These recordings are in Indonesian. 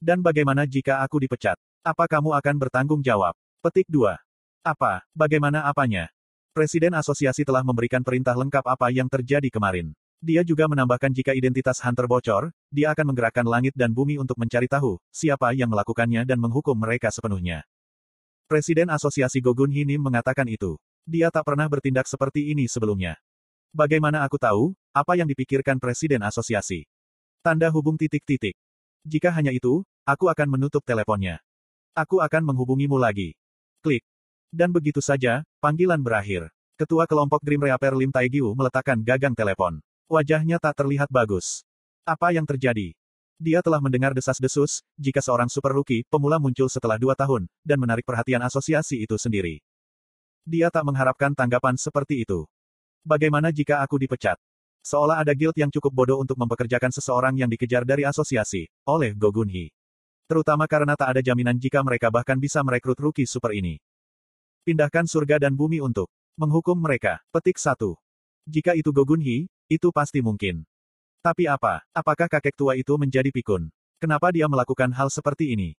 Dan bagaimana jika aku dipecat? Apa kamu akan bertanggung jawab? Petik 2. Apa? Bagaimana apanya? Presiden asosiasi telah memberikan perintah lengkap apa yang terjadi kemarin. Dia juga menambahkan jika identitas Hunter bocor, dia akan menggerakkan langit dan bumi untuk mencari tahu siapa yang melakukannya dan menghukum mereka sepenuhnya. Presiden Asosiasi Gogun Hinim mengatakan itu. Dia tak pernah bertindak seperti ini sebelumnya. Bagaimana aku tahu, apa yang dipikirkan Presiden Asosiasi? Tanda hubung titik-titik. Jika hanya itu, aku akan menutup teleponnya. Aku akan menghubungimu lagi. Klik. Dan begitu saja, panggilan berakhir. Ketua kelompok Grim Reaper Lim Taegiu meletakkan gagang telepon. Wajahnya tak terlihat bagus. Apa yang terjadi? Dia telah mendengar desas-desus, jika seorang super rookie, pemula muncul setelah dua tahun, dan menarik perhatian asosiasi itu sendiri. Dia tak mengharapkan tanggapan seperti itu. Bagaimana jika aku dipecat? Seolah ada guild yang cukup bodoh untuk mempekerjakan seseorang yang dikejar dari asosiasi, oleh Gogunhi. Terutama karena tak ada jaminan jika mereka bahkan bisa merekrut rookie super ini. Pindahkan surga dan bumi untuk menghukum mereka. Petik 1. Jika itu Gogunhi, itu pasti mungkin. Tapi apa? Apakah kakek tua itu menjadi pikun? Kenapa dia melakukan hal seperti ini?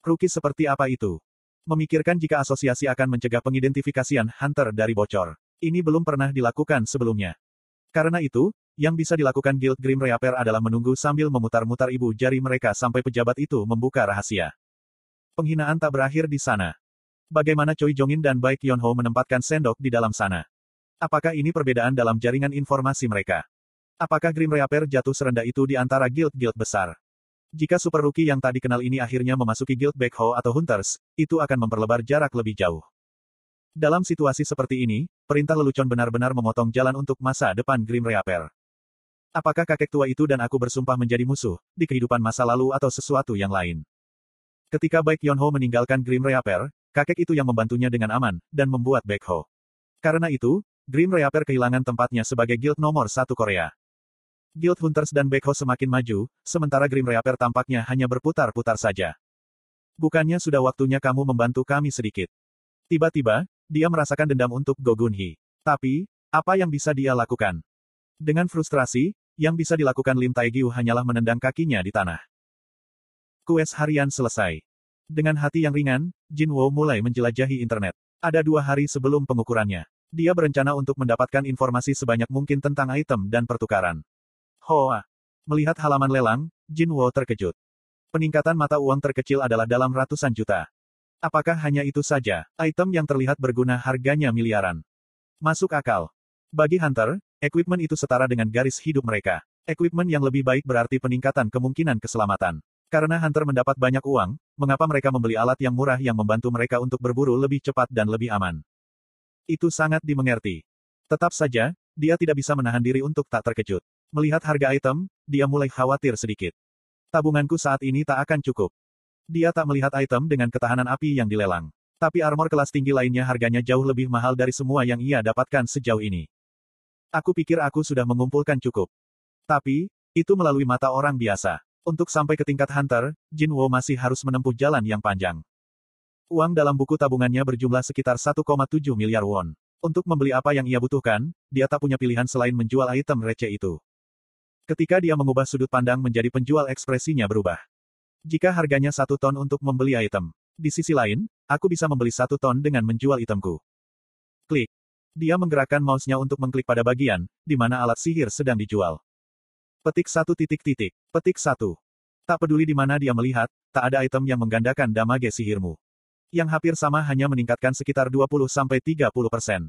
Rookie seperti apa itu? Memikirkan jika asosiasi akan mencegah pengidentifikasian Hunter dari bocor. Ini belum pernah dilakukan sebelumnya. Karena itu, yang bisa dilakukan Guild Grim Reaper adalah menunggu sambil memutar-mutar ibu jari mereka sampai pejabat itu membuka rahasia. Penghinaan tak berakhir di sana. Bagaimana Choi Jongin dan Baek Yeon Ho menempatkan sendok di dalam sana? Apakah ini perbedaan dalam jaringan informasi mereka? Apakah Grim Reaper jatuh serendah itu di antara guild-guild besar? Jika super rookie yang tadi kenal ini akhirnya memasuki guild Backhoe atau Hunters, itu akan memperlebar jarak lebih jauh. Dalam situasi seperti ini, perintah lelucon benar-benar memotong jalan untuk masa depan Grim Reaper. Apakah kakek tua itu dan aku bersumpah menjadi musuh, di kehidupan masa lalu atau sesuatu yang lain? Ketika Baek Yonho meninggalkan Grim Reaper, kakek itu yang membantunya dengan aman, dan membuat Baekho. Karena itu, Grim Reaper kehilangan tempatnya sebagai guild nomor satu Korea. Guild Hunters dan Backho semakin maju, sementara Grim Reaper tampaknya hanya berputar-putar saja. Bukannya sudah waktunya kamu membantu kami sedikit. Tiba-tiba, dia merasakan dendam untuk Gogunhi. Tapi, apa yang bisa dia lakukan? Dengan frustrasi, yang bisa dilakukan Lim Taegiu hanyalah menendang kakinya di tanah. Kues harian selesai. Dengan hati yang ringan, Jin Wo mulai menjelajahi internet. Ada dua hari sebelum pengukurannya. Dia berencana untuk mendapatkan informasi sebanyak mungkin tentang item dan pertukaran. Hoa. Melihat halaman lelang, Jin Wo terkejut. Peningkatan mata uang terkecil adalah dalam ratusan juta. Apakah hanya itu saja, item yang terlihat berguna harganya miliaran? Masuk akal. Bagi Hunter, equipment itu setara dengan garis hidup mereka. Equipment yang lebih baik berarti peningkatan kemungkinan keselamatan. Karena Hunter mendapat banyak uang, mengapa mereka membeli alat yang murah yang membantu mereka untuk berburu lebih cepat dan lebih aman? Itu sangat dimengerti. Tetap saja, dia tidak bisa menahan diri untuk tak terkejut. Melihat harga item, dia mulai khawatir sedikit. Tabunganku saat ini tak akan cukup. Dia tak melihat item dengan ketahanan api yang dilelang. Tapi armor kelas tinggi lainnya harganya jauh lebih mahal dari semua yang ia dapatkan sejauh ini. Aku pikir aku sudah mengumpulkan cukup. Tapi, itu melalui mata orang biasa. Untuk sampai ke tingkat hunter, Jin Wo masih harus menempuh jalan yang panjang. Uang dalam buku tabungannya berjumlah sekitar 1,7 miliar won. Untuk membeli apa yang ia butuhkan, dia tak punya pilihan selain menjual item receh itu. Ketika dia mengubah sudut pandang menjadi penjual ekspresinya berubah. Jika harganya satu ton untuk membeli item. Di sisi lain, aku bisa membeli satu ton dengan menjual itemku. Klik. Dia menggerakkan mouse-nya untuk mengklik pada bagian, di mana alat sihir sedang dijual. Petik satu titik titik. Petik satu. Tak peduli di mana dia melihat, tak ada item yang menggandakan damage sihirmu yang hampir sama hanya meningkatkan sekitar 20-30%.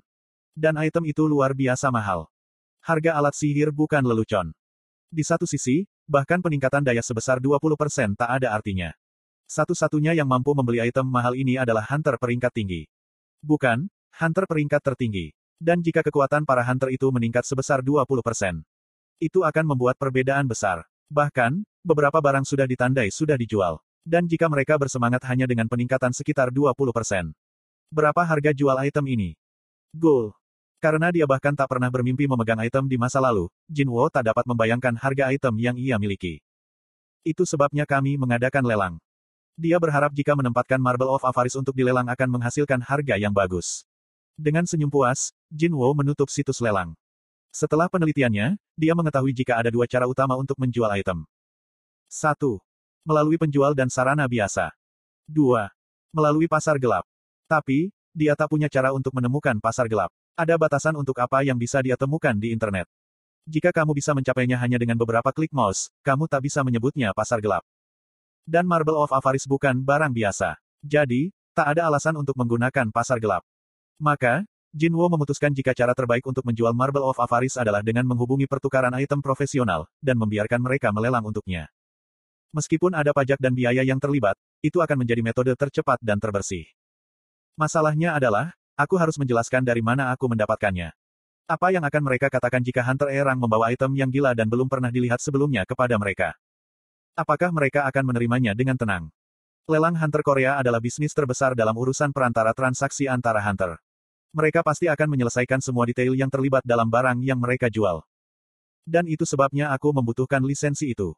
Dan item itu luar biasa mahal. Harga alat sihir bukan lelucon. Di satu sisi, bahkan peningkatan daya sebesar 20% tak ada artinya. Satu-satunya yang mampu membeli item mahal ini adalah hunter peringkat tinggi. Bukan, hunter peringkat tertinggi. Dan jika kekuatan para hunter itu meningkat sebesar 20%, itu akan membuat perbedaan besar. Bahkan, beberapa barang sudah ditandai sudah dijual. Dan jika mereka bersemangat hanya dengan peningkatan sekitar 20%. Berapa harga jual item ini? Goal. Karena dia bahkan tak pernah bermimpi memegang item di masa lalu, Jin Wo tak dapat membayangkan harga item yang ia miliki. Itu sebabnya kami mengadakan lelang. Dia berharap jika menempatkan Marble of Avarice untuk dilelang akan menghasilkan harga yang bagus. Dengan senyum puas, Jin Wo menutup situs lelang. Setelah penelitiannya, dia mengetahui jika ada dua cara utama untuk menjual item. 1. Melalui penjual dan sarana biasa. 2. Melalui pasar gelap. Tapi, dia tak punya cara untuk menemukan pasar gelap. Ada batasan untuk apa yang bisa dia temukan di internet. Jika kamu bisa mencapainya hanya dengan beberapa klik mouse, kamu tak bisa menyebutnya pasar gelap. Dan Marble of Avaris bukan barang biasa. Jadi, tak ada alasan untuk menggunakan pasar gelap. Maka, Jinwo memutuskan jika cara terbaik untuk menjual Marble of Avaris adalah dengan menghubungi pertukaran item profesional, dan membiarkan mereka melelang untuknya. Meskipun ada pajak dan biaya yang terlibat, itu akan menjadi metode tercepat dan terbersih. Masalahnya adalah, aku harus menjelaskan dari mana aku mendapatkannya. Apa yang akan mereka katakan jika Hunter Erang membawa item yang gila dan belum pernah dilihat sebelumnya kepada mereka? Apakah mereka akan menerimanya dengan tenang? Lelang Hunter Korea adalah bisnis terbesar dalam urusan perantara transaksi antara Hunter. Mereka pasti akan menyelesaikan semua detail yang terlibat dalam barang yang mereka jual. Dan itu sebabnya aku membutuhkan lisensi itu.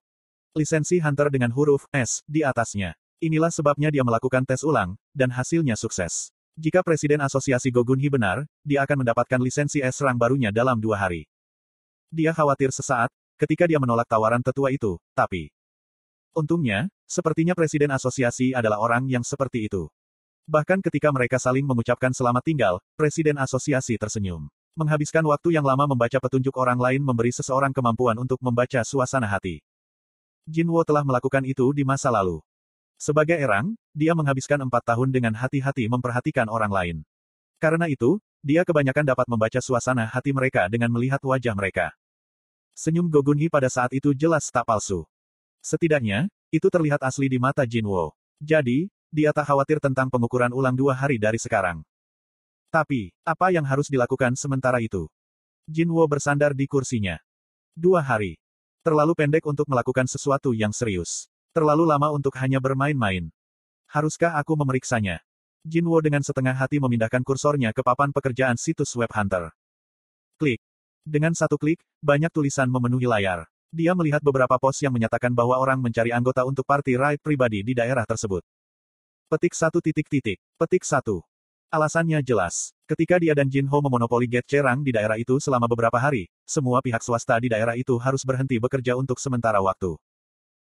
Lisensi Hunter dengan huruf S di atasnya. Inilah sebabnya dia melakukan tes ulang, dan hasilnya sukses. Jika Presiden Asosiasi Gogunhi benar, dia akan mendapatkan lisensi S rang barunya dalam dua hari. Dia khawatir sesaat, ketika dia menolak tawaran tetua itu, tapi... Untungnya, sepertinya Presiden Asosiasi adalah orang yang seperti itu. Bahkan ketika mereka saling mengucapkan selamat tinggal, Presiden Asosiasi tersenyum. Menghabiskan waktu yang lama membaca petunjuk orang lain memberi seseorang kemampuan untuk membaca suasana hati. Jinwo telah melakukan itu di masa lalu. Sebagai erang, dia menghabiskan empat tahun dengan hati-hati memperhatikan orang lain. Karena itu, dia kebanyakan dapat membaca suasana hati mereka dengan melihat wajah mereka. Senyum Gogunhi pada saat itu jelas tak palsu. Setidaknya, itu terlihat asli di mata Jinwo. Jadi, dia tak khawatir tentang pengukuran ulang dua hari dari sekarang. Tapi, apa yang harus dilakukan sementara itu? Jinwo bersandar di kursinya. Dua hari. Terlalu pendek untuk melakukan sesuatu yang serius. Terlalu lama untuk hanya bermain-main. Haruskah aku memeriksanya? Jinwo dengan setengah hati memindahkan kursornya ke papan pekerjaan situs web Hunter. Klik. Dengan satu klik, banyak tulisan memenuhi layar. Dia melihat beberapa pos yang menyatakan bahwa orang mencari anggota untuk party ride pribadi di daerah tersebut. Petik satu titik titik. Petik satu. Alasannya jelas. Ketika dia dan Jin Ho memonopoli Gate Cerang di daerah itu selama beberapa hari, semua pihak swasta di daerah itu harus berhenti bekerja untuk sementara waktu.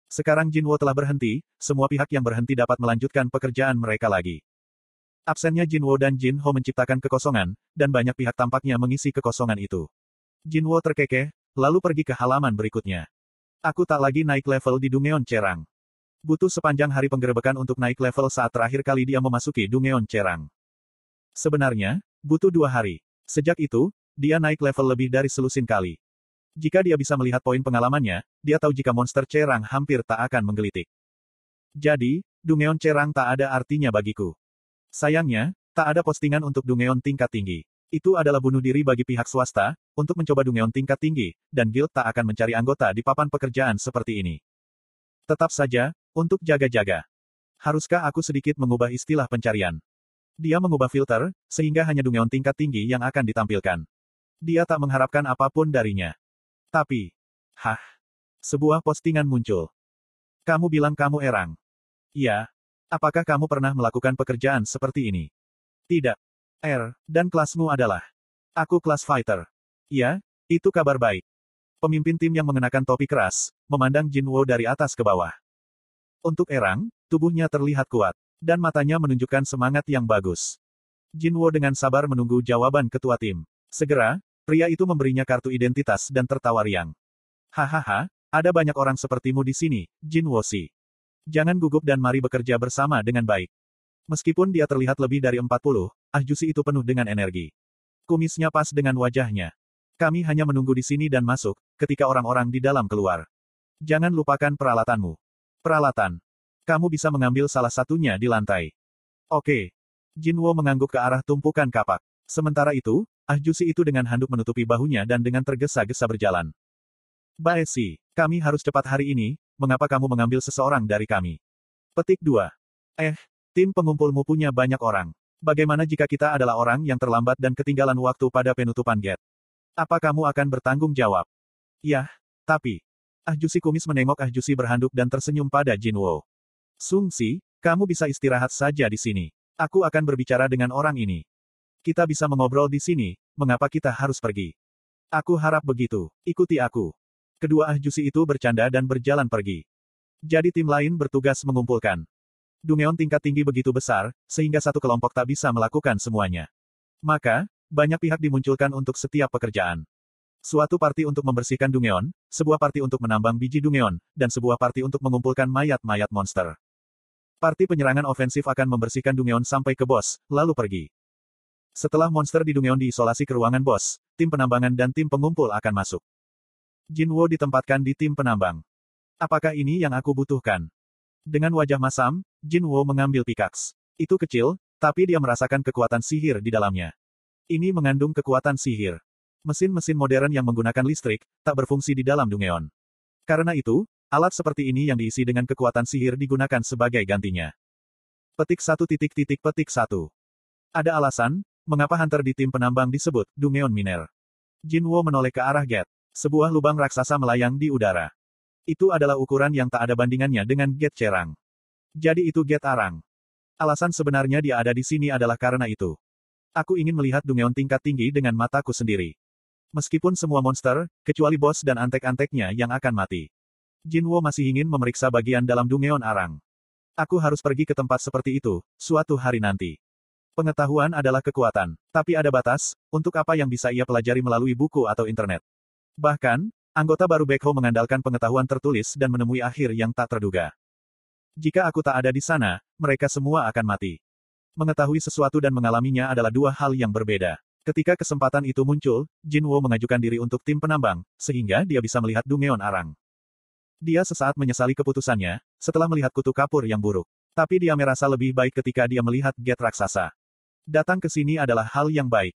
Sekarang Jinwo telah berhenti, semua pihak yang berhenti dapat melanjutkan pekerjaan mereka lagi. Absennya Jinwo dan Jin Ho menciptakan kekosongan, dan banyak pihak tampaknya mengisi kekosongan itu. Jinwo terkekeh, lalu pergi ke halaman berikutnya. Aku tak lagi naik level di Dungeon Cerang. Butuh sepanjang hari penggerebekan untuk naik level saat terakhir kali dia memasuki Dungeon Cerang. Sebenarnya, butuh dua hari. Sejak itu, dia naik level lebih dari selusin kali. Jika dia bisa melihat poin pengalamannya, dia tahu jika monster cerang hampir tak akan menggelitik. Jadi, Dungeon cerang tak ada artinya bagiku. Sayangnya, tak ada postingan untuk Dungeon tingkat tinggi. Itu adalah bunuh diri bagi pihak swasta, untuk mencoba Dungeon tingkat tinggi, dan guild tak akan mencari anggota di papan pekerjaan seperti ini. Tetap saja, untuk jaga-jaga. Haruskah aku sedikit mengubah istilah pencarian? Dia mengubah filter, sehingga hanya Dungeon tingkat tinggi yang akan ditampilkan. Dia tak mengharapkan apa pun darinya. Tapi, hah, sebuah postingan muncul. Kamu bilang kamu erang. Iya. Apakah kamu pernah melakukan pekerjaan seperti ini? Tidak. R, dan kelasmu adalah. Aku kelas fighter. Iya, itu kabar baik. Pemimpin tim yang mengenakan topi keras, memandang Jinwo dari atas ke bawah. Untuk Erang, tubuhnya terlihat kuat, dan matanya menunjukkan semangat yang bagus. Jinwo dengan sabar menunggu jawaban ketua tim. Segera, Pria itu memberinya kartu identitas dan tertawa riang. Hahaha, ada banyak orang sepertimu di sini, Jin Wosi. Jangan gugup dan mari bekerja bersama dengan baik. Meskipun dia terlihat lebih dari 40, Ah Jusi itu penuh dengan energi. Kumisnya pas dengan wajahnya. Kami hanya menunggu di sini dan masuk, ketika orang-orang di dalam keluar. Jangan lupakan peralatanmu. Peralatan. Kamu bisa mengambil salah satunya di lantai. Oke. Jinwo mengangguk ke arah tumpukan kapak. Sementara itu, Ah Jusi itu dengan handuk menutupi bahunya dan dengan tergesa-gesa berjalan. Baesi, kami harus cepat hari ini, mengapa kamu mengambil seseorang dari kami? Petik 2. Eh, tim pengumpulmu punya banyak orang. Bagaimana jika kita adalah orang yang terlambat dan ketinggalan waktu pada penutupan gate? Apa kamu akan bertanggung jawab? Yah, tapi. Ah Jusi kumis menengok Ah Jusi berhanduk dan tersenyum pada Jinwo. Sung Si, kamu bisa istirahat saja di sini. Aku akan berbicara dengan orang ini. Kita bisa mengobrol di sini, mengapa kita harus pergi? Aku harap begitu. Ikuti aku. Kedua ahjusi itu bercanda dan berjalan pergi. Jadi tim lain bertugas mengumpulkan. Dungeon tingkat tinggi begitu besar, sehingga satu kelompok tak bisa melakukan semuanya. Maka, banyak pihak dimunculkan untuk setiap pekerjaan. Suatu parti untuk membersihkan Dungeon, sebuah parti untuk menambang biji Dungeon, dan sebuah parti untuk mengumpulkan mayat-mayat monster. Parti penyerangan ofensif akan membersihkan Dungeon sampai ke bos, lalu pergi. Setelah monster di Dungeon diisolasi ke ruangan bos, tim penambangan dan tim pengumpul akan masuk. Jinwo ditempatkan di tim penambang. Apakah ini yang aku butuhkan? Dengan wajah masam, Jinwo mengambil pikaks. Itu kecil, tapi dia merasakan kekuatan sihir di dalamnya. Ini mengandung kekuatan sihir. Mesin-mesin modern yang menggunakan listrik, tak berfungsi di dalam Dungeon. Karena itu, alat seperti ini yang diisi dengan kekuatan sihir digunakan sebagai gantinya. Petik satu titik titik petik satu. Ada alasan, mengapa hunter di tim penambang disebut Dungeon Miner. Jinwo menoleh ke arah gate. Sebuah lubang raksasa melayang di udara. Itu adalah ukuran yang tak ada bandingannya dengan gate cerang. Jadi itu gate arang. Alasan sebenarnya dia ada di sini adalah karena itu. Aku ingin melihat Dungeon tingkat tinggi dengan mataku sendiri. Meskipun semua monster, kecuali bos dan antek-anteknya yang akan mati. Jinwo masih ingin memeriksa bagian dalam Dungeon arang. Aku harus pergi ke tempat seperti itu, suatu hari nanti. Pengetahuan adalah kekuatan, tapi ada batas, untuk apa yang bisa ia pelajari melalui buku atau internet. Bahkan, anggota baru Backho mengandalkan pengetahuan tertulis dan menemui akhir yang tak terduga. Jika aku tak ada di sana, mereka semua akan mati. Mengetahui sesuatu dan mengalaminya adalah dua hal yang berbeda. Ketika kesempatan itu muncul, Jinwo mengajukan diri untuk tim penambang, sehingga dia bisa melihat Dungeon Arang. Dia sesaat menyesali keputusannya, setelah melihat kutu kapur yang buruk. Tapi dia merasa lebih baik ketika dia melihat Get raksasa. Datang ke sini adalah hal yang baik.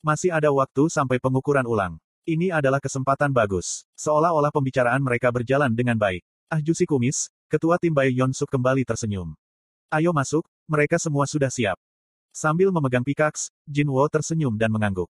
Masih ada waktu sampai pengukuran ulang. Ini adalah kesempatan bagus. Seolah-olah pembicaraan mereka berjalan dengan baik. Ah Jusi kumis, Ketua tim Bai Yonsuk kembali tersenyum. Ayo masuk, mereka semua sudah siap. Sambil memegang pikaks, Jinwo tersenyum dan mengangguk.